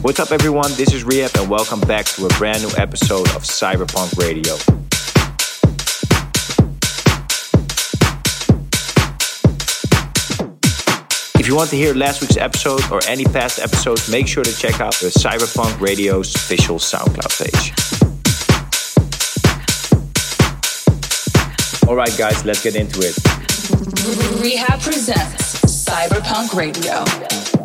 What's up, everyone? This is Rehab, and welcome back to a brand new episode of Cyberpunk Radio. If you want to hear last week's episode or any past episodes, make sure to check out the Cyberpunk Radio's official SoundCloud page. All right, guys, let's get into it. Rehab presents Cyberpunk Radio.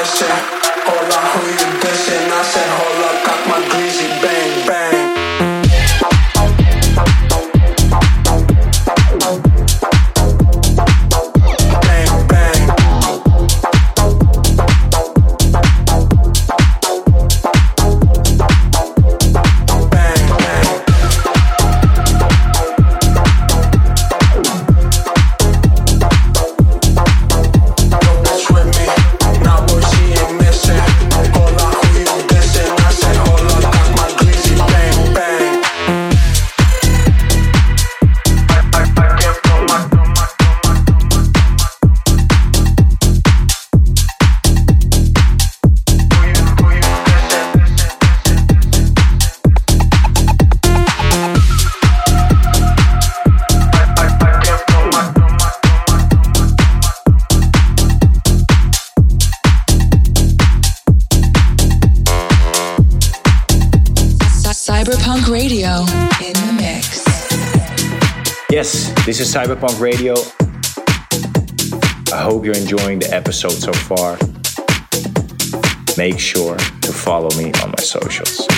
All Hola, who you dishing? Cyberpunk Radio. I hope you're enjoying the episode so far. Make sure to follow me on my socials.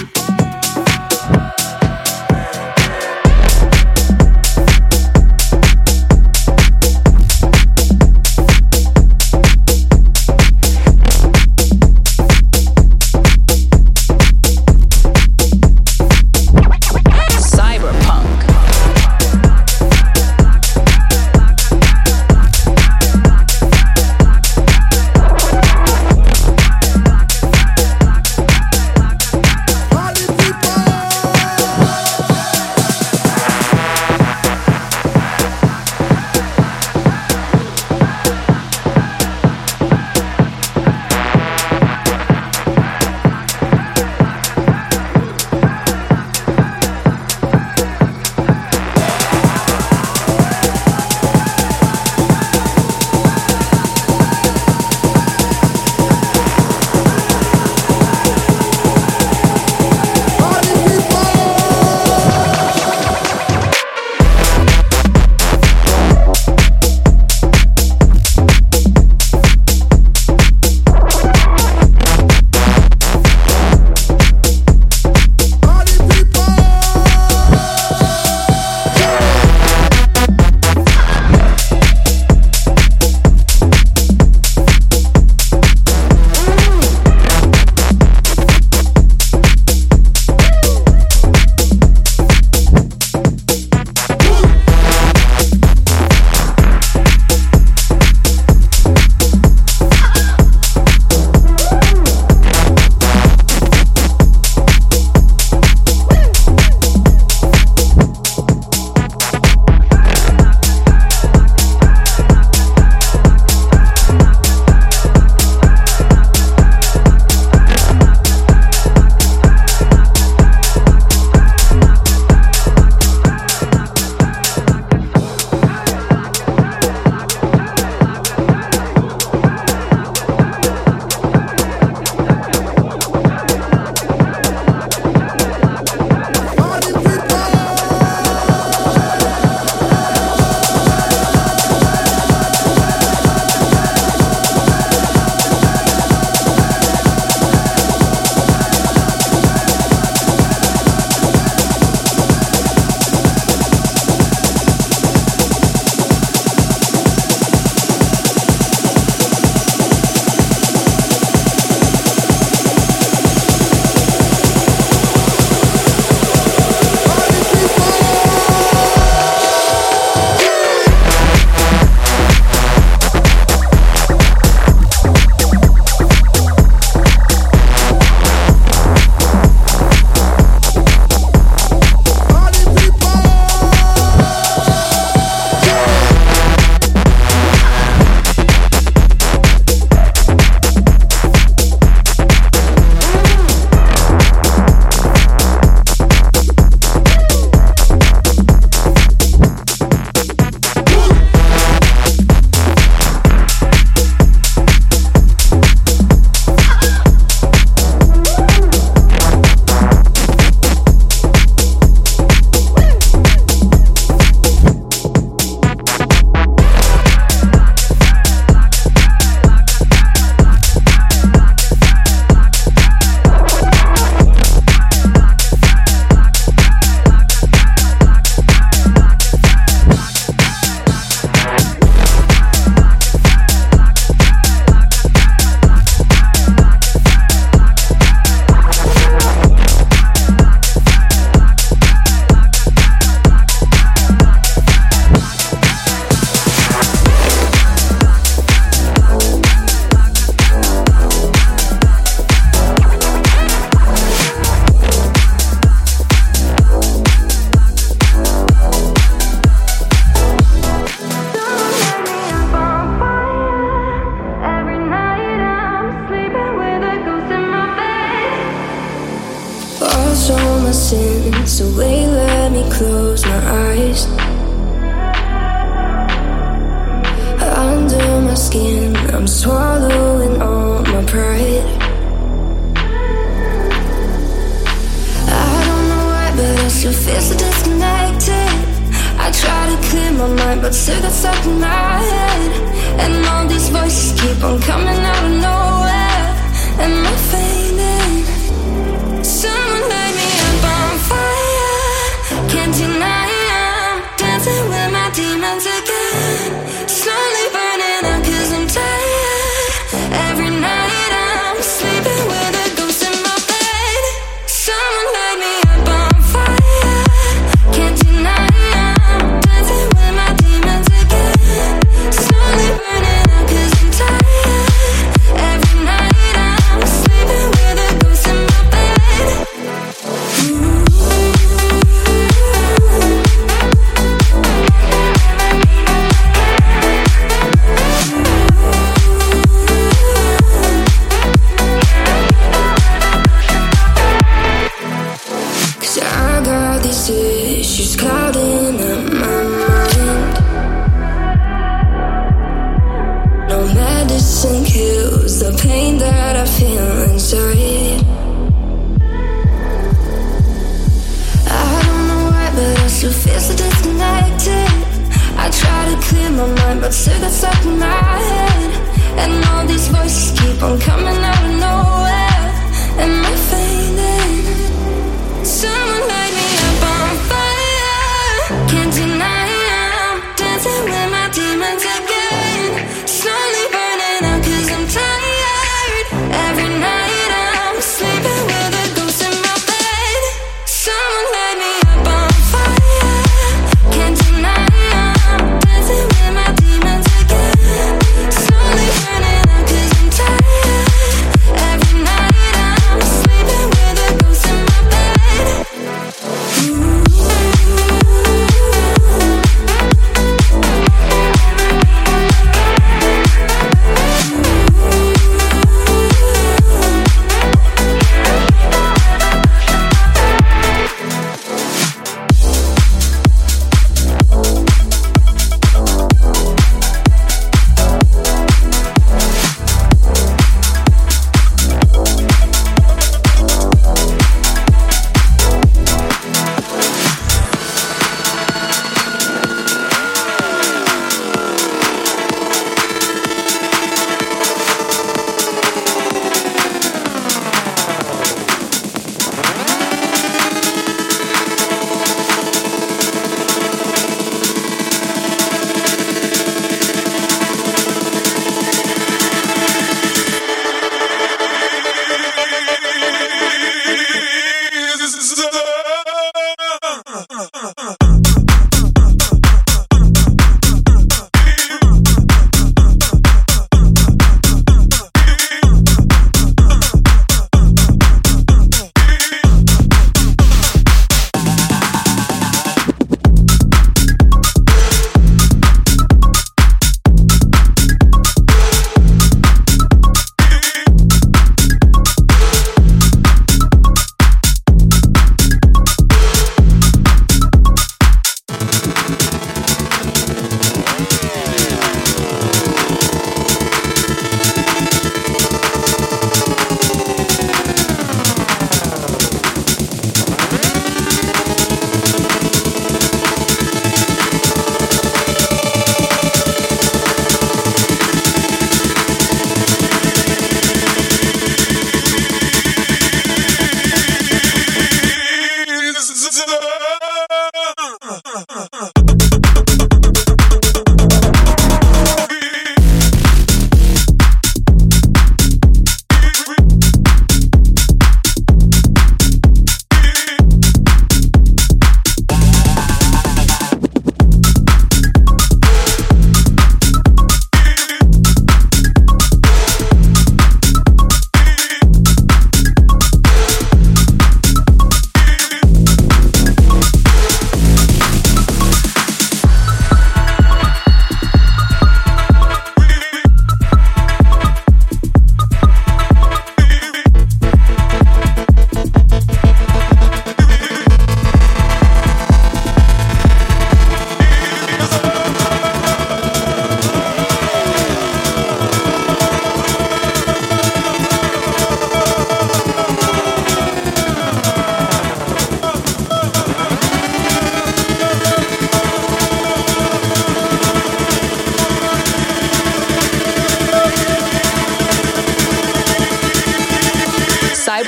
Voices keep on coming out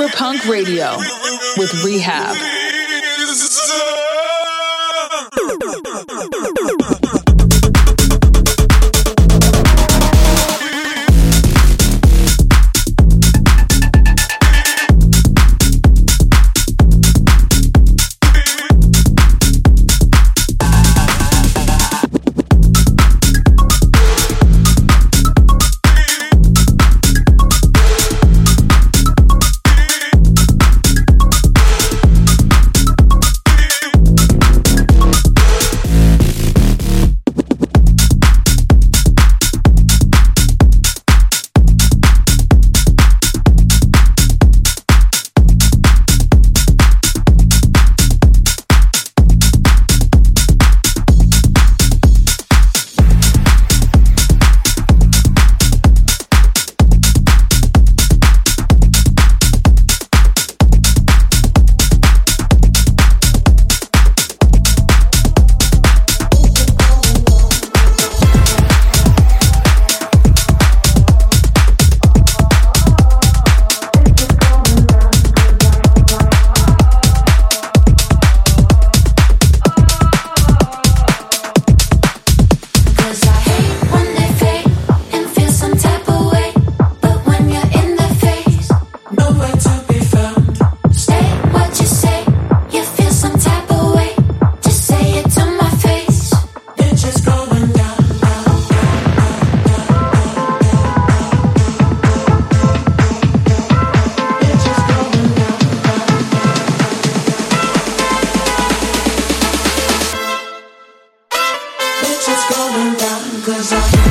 Cyberpunk Radio with Rehab. cause I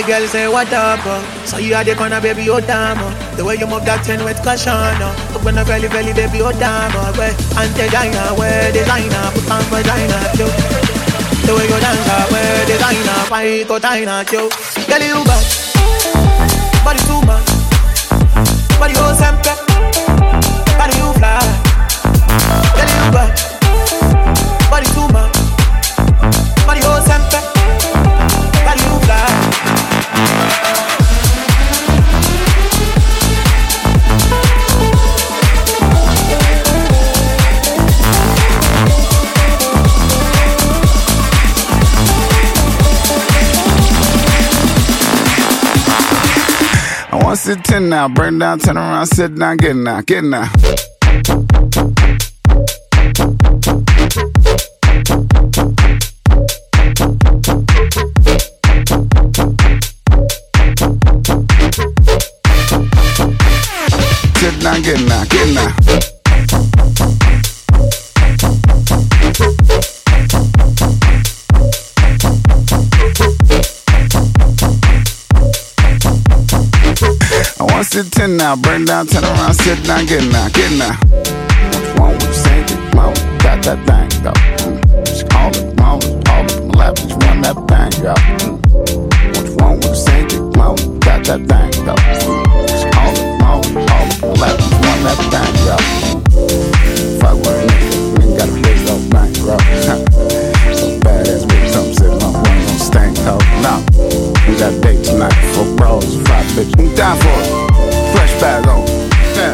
baby girl say what up uh? So you are the corner baby oh damn uh? The way you move that ten with caution uh? Up on the belly belly baby oh damn uh? Where anti-diner, where designer Put on vagina too The way you dance uh? Where designer, fight go diner too Girl you bad Body too much Body oh sempre Body you fly Girl you bad Body too much Body oh sempre I want to sit 10 now, burn down, turn around, sit down, get now, get now. Get now, get now. I want to sit 10 now, burn down, turn around, sit down, get now, get now. What's wrong with saying it? Mom, got that thing, though. Mm. Just call it, mom, all in my lap, just run that thing, yo. Mm. What's wrong with saying it? Mom, got that thing, though. Down for it. Fresh bag on.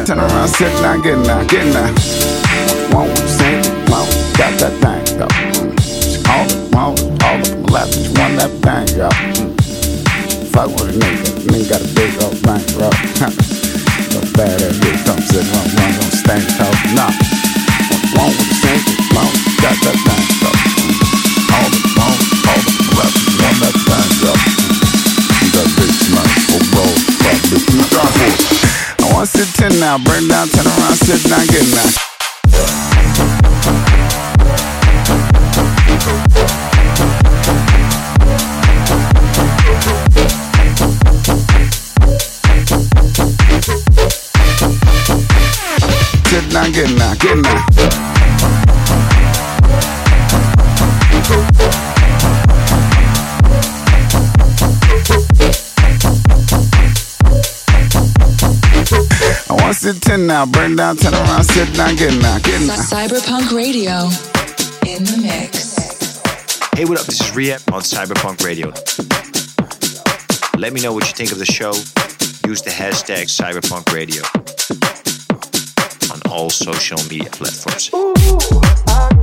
Turn around, sit down, get now, get now. Won't sing mom, got that thing. Just call it, mom, all up my lap, just run that thing. Mm. Fuck with a nigga, nigga got a big old thing, bro. so badass bitch, come sitting on one on stank, though. Nah. Won't sing mom, got that thing, though. You got it. I want to sit 10 now, burn down, turn around, sit down, get now. Sit down, get now, get now. To 10 now, burn down, turn around, sit down, get now, get now. Cyberpunk Radio in the mix. Hey, what up? This is Rehab on Cyberpunk Radio. Let me know what you think of the show. Use the hashtag Cyberpunk Radio on all social media platforms. I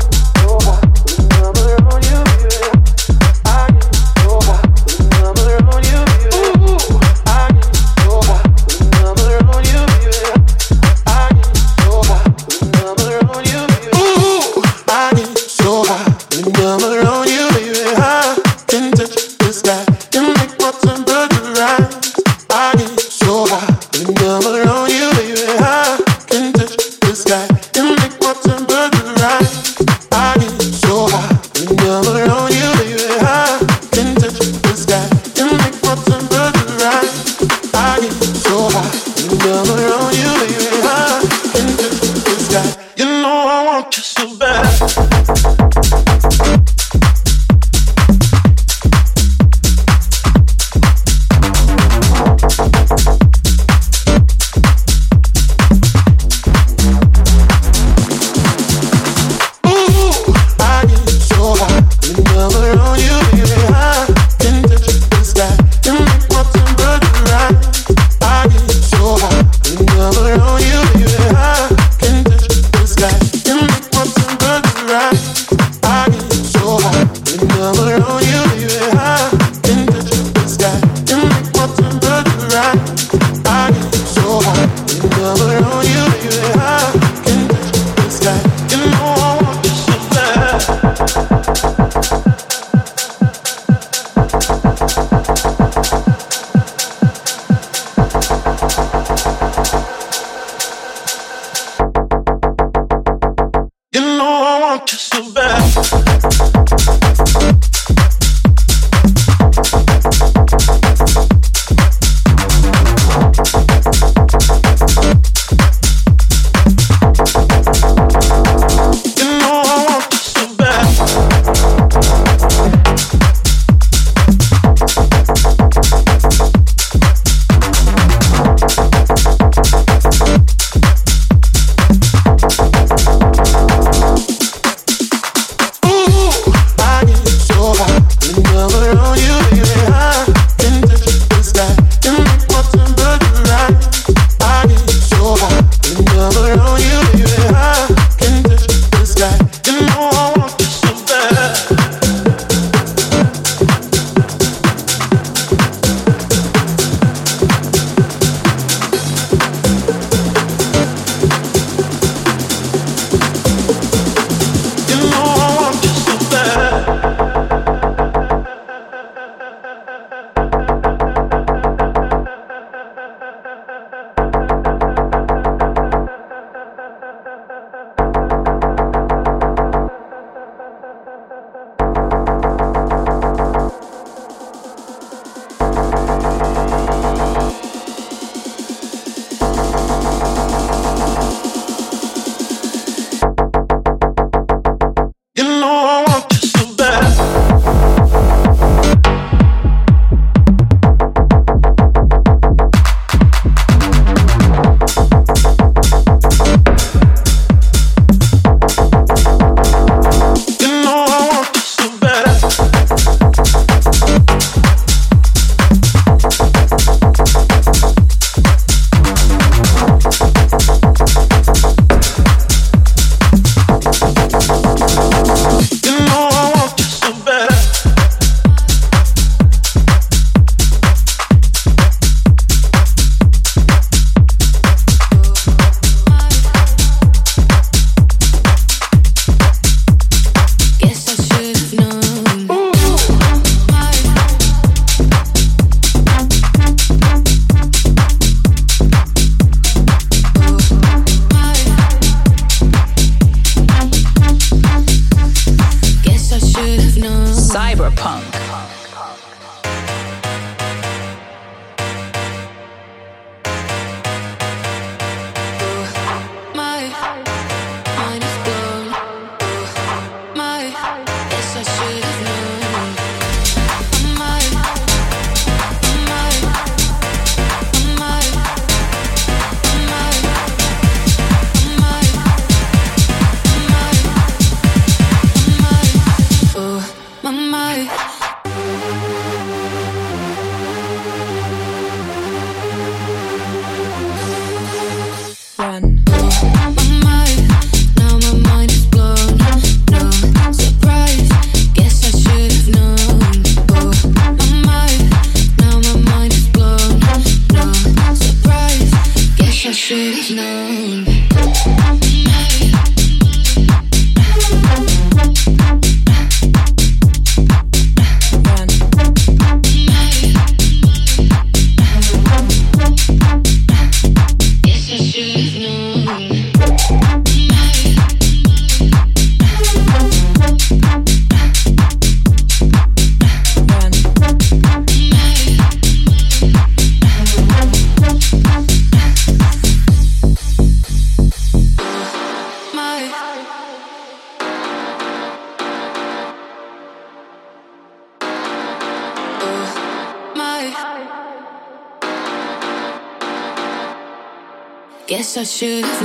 I should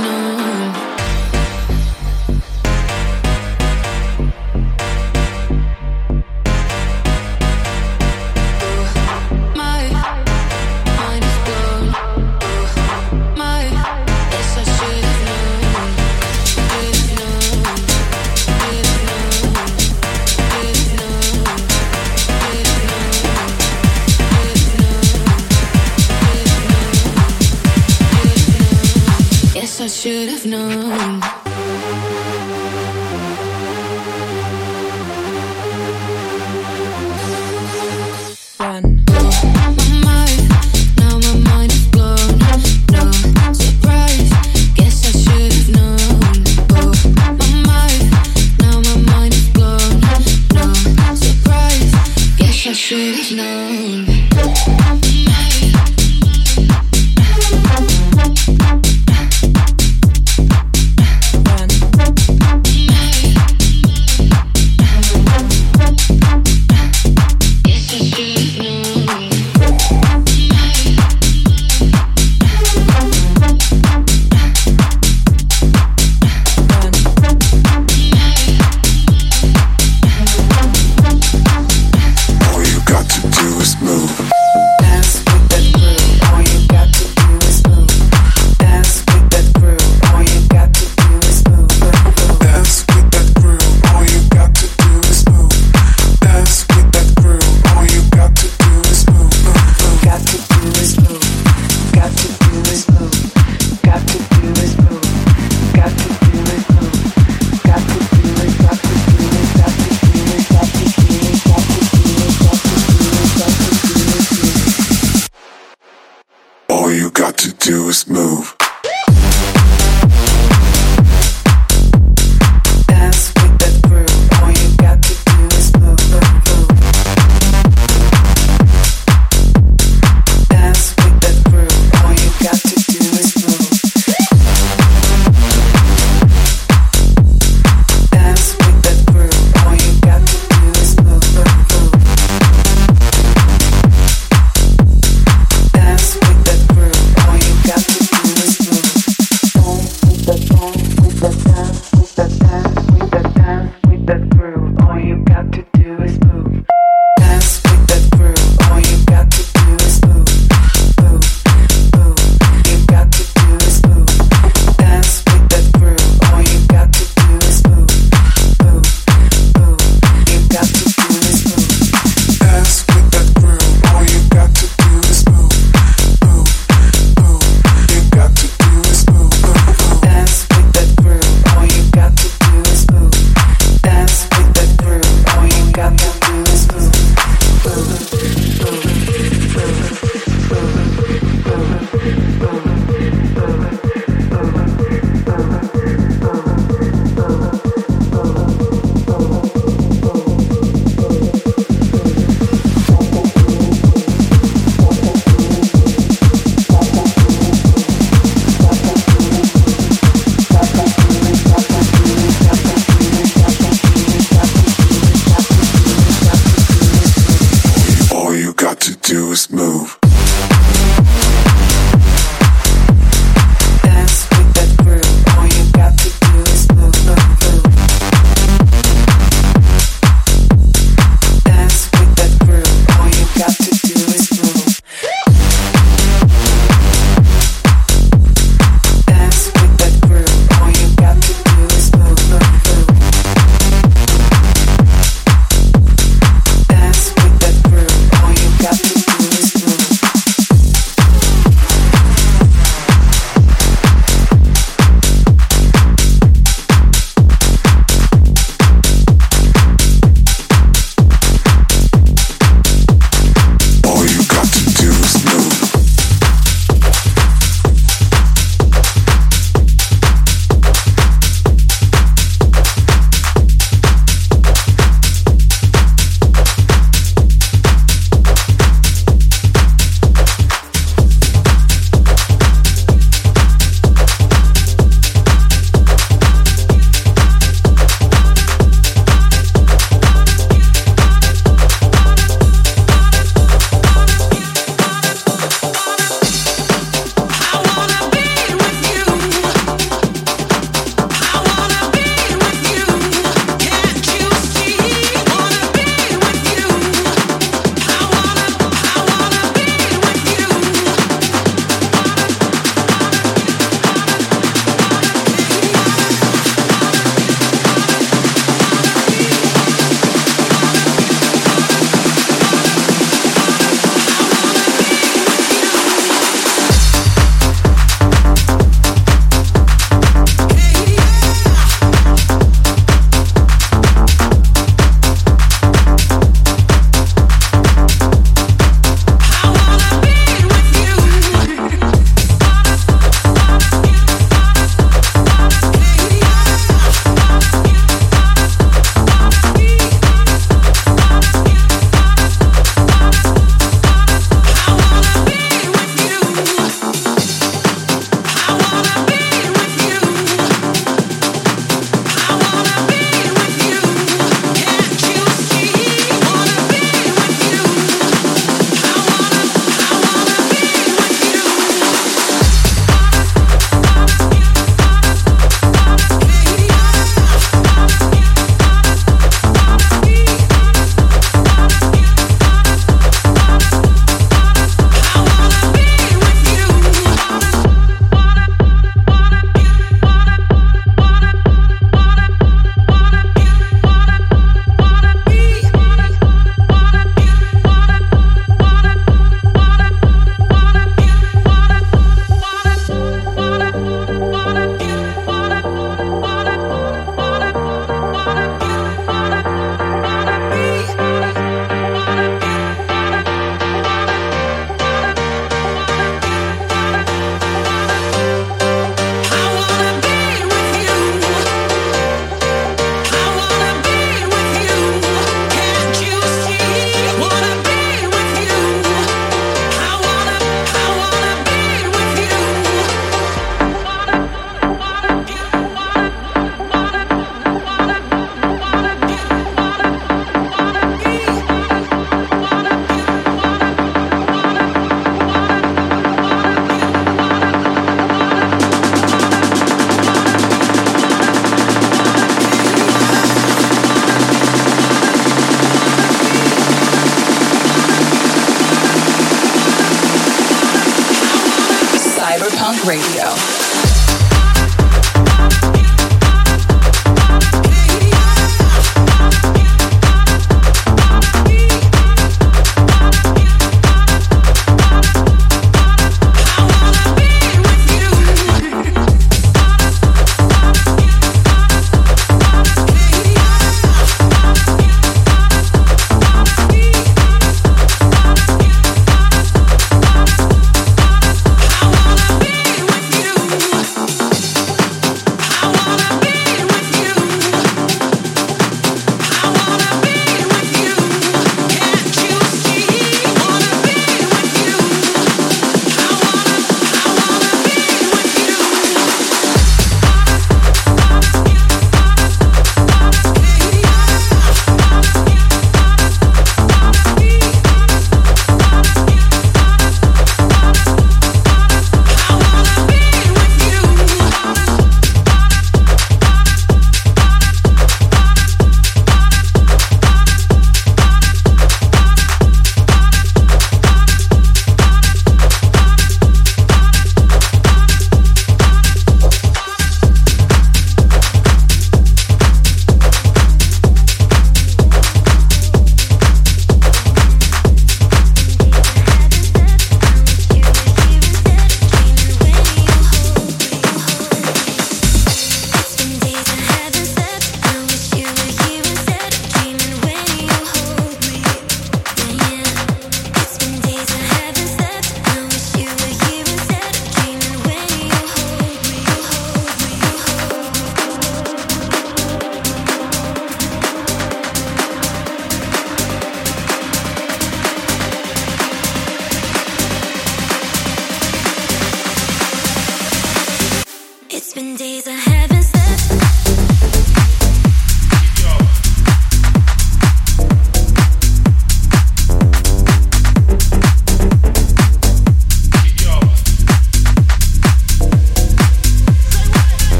Funk Radio.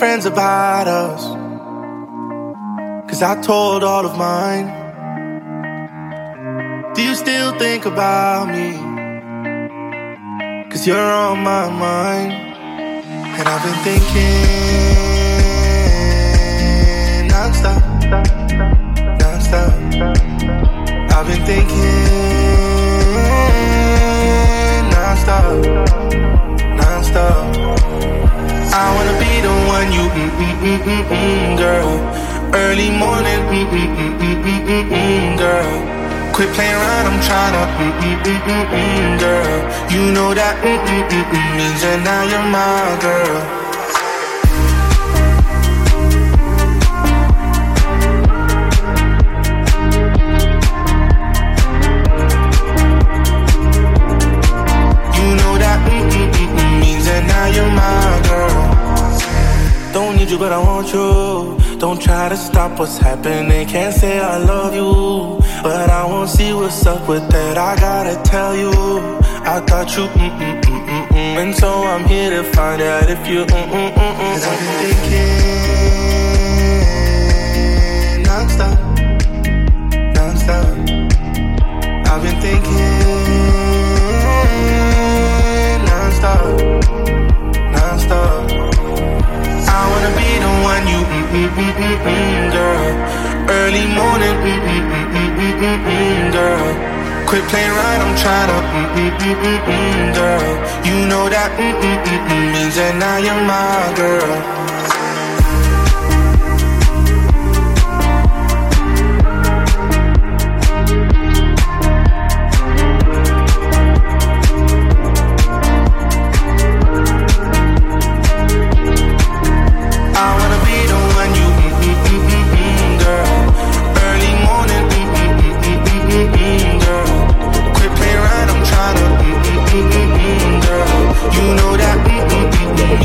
Friends about us. Cause I told all of mine. Do you still think about me? Cause you're on my mind. And I've been thinking non-stop, non-stop. I've been thinking I wanna be the one you, mm mm mm mm mm, girl. Early morning, mm mm mm mm mm mm mm, girl. Quit playing around, I'm tryna, mm mm mm mm mm, girl. You know that mm mm mm mm means that now you're my girl. But I want you. Don't try to stop what's happening. Can't say I love you, but I won't see what's up with that. I gotta tell you, I got you, mm mm mm mm mm, and so I'm here to find out if you mm mm mm mm. Cause I've been thinking nonstop, nonstop. I've been thinking mm-mm-mm-mm, girl. Early morning, mm-mm-mm-mm-mm, girl. Quit playing right, I'm trying to, mm-mm-mm-mm, girl. You know that, mm-mm-mm-mm means that now you're my girl.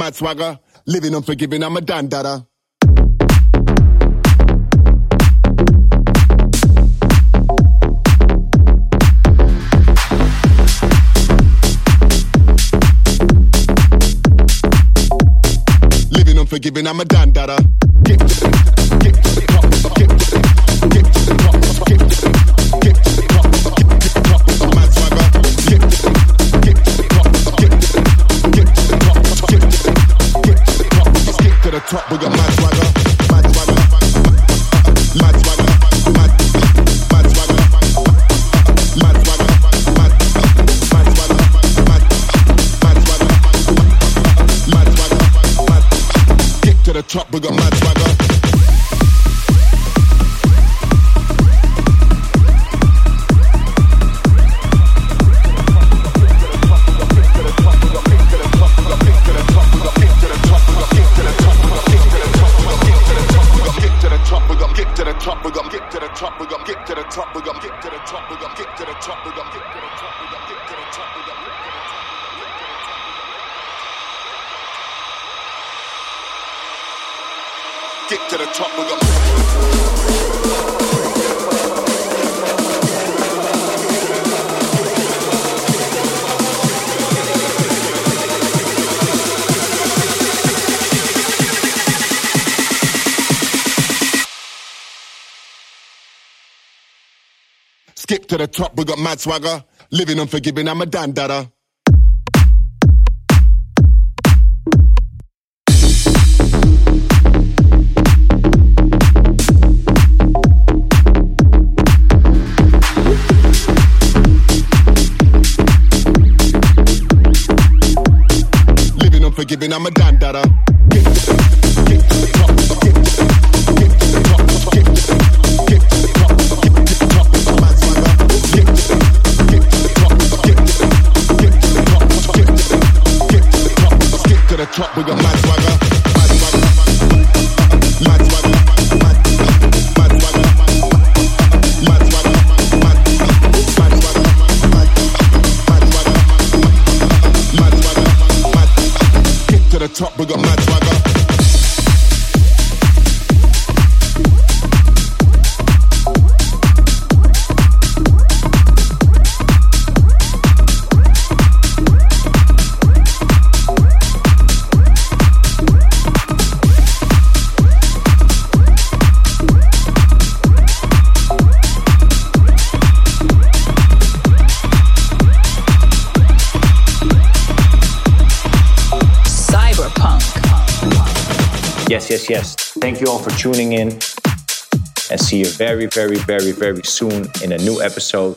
mad swagger. Living unforgiving, I'm a dandada. Living unforgiving, I'm a trap, bigger dandada. the top, we got mad swagger. Living unforgiving, I'm a dandada. Unforgiving, I'm a dandada. Yes. Thank you all for tuning in and see you very, very, very, very soon in a new episode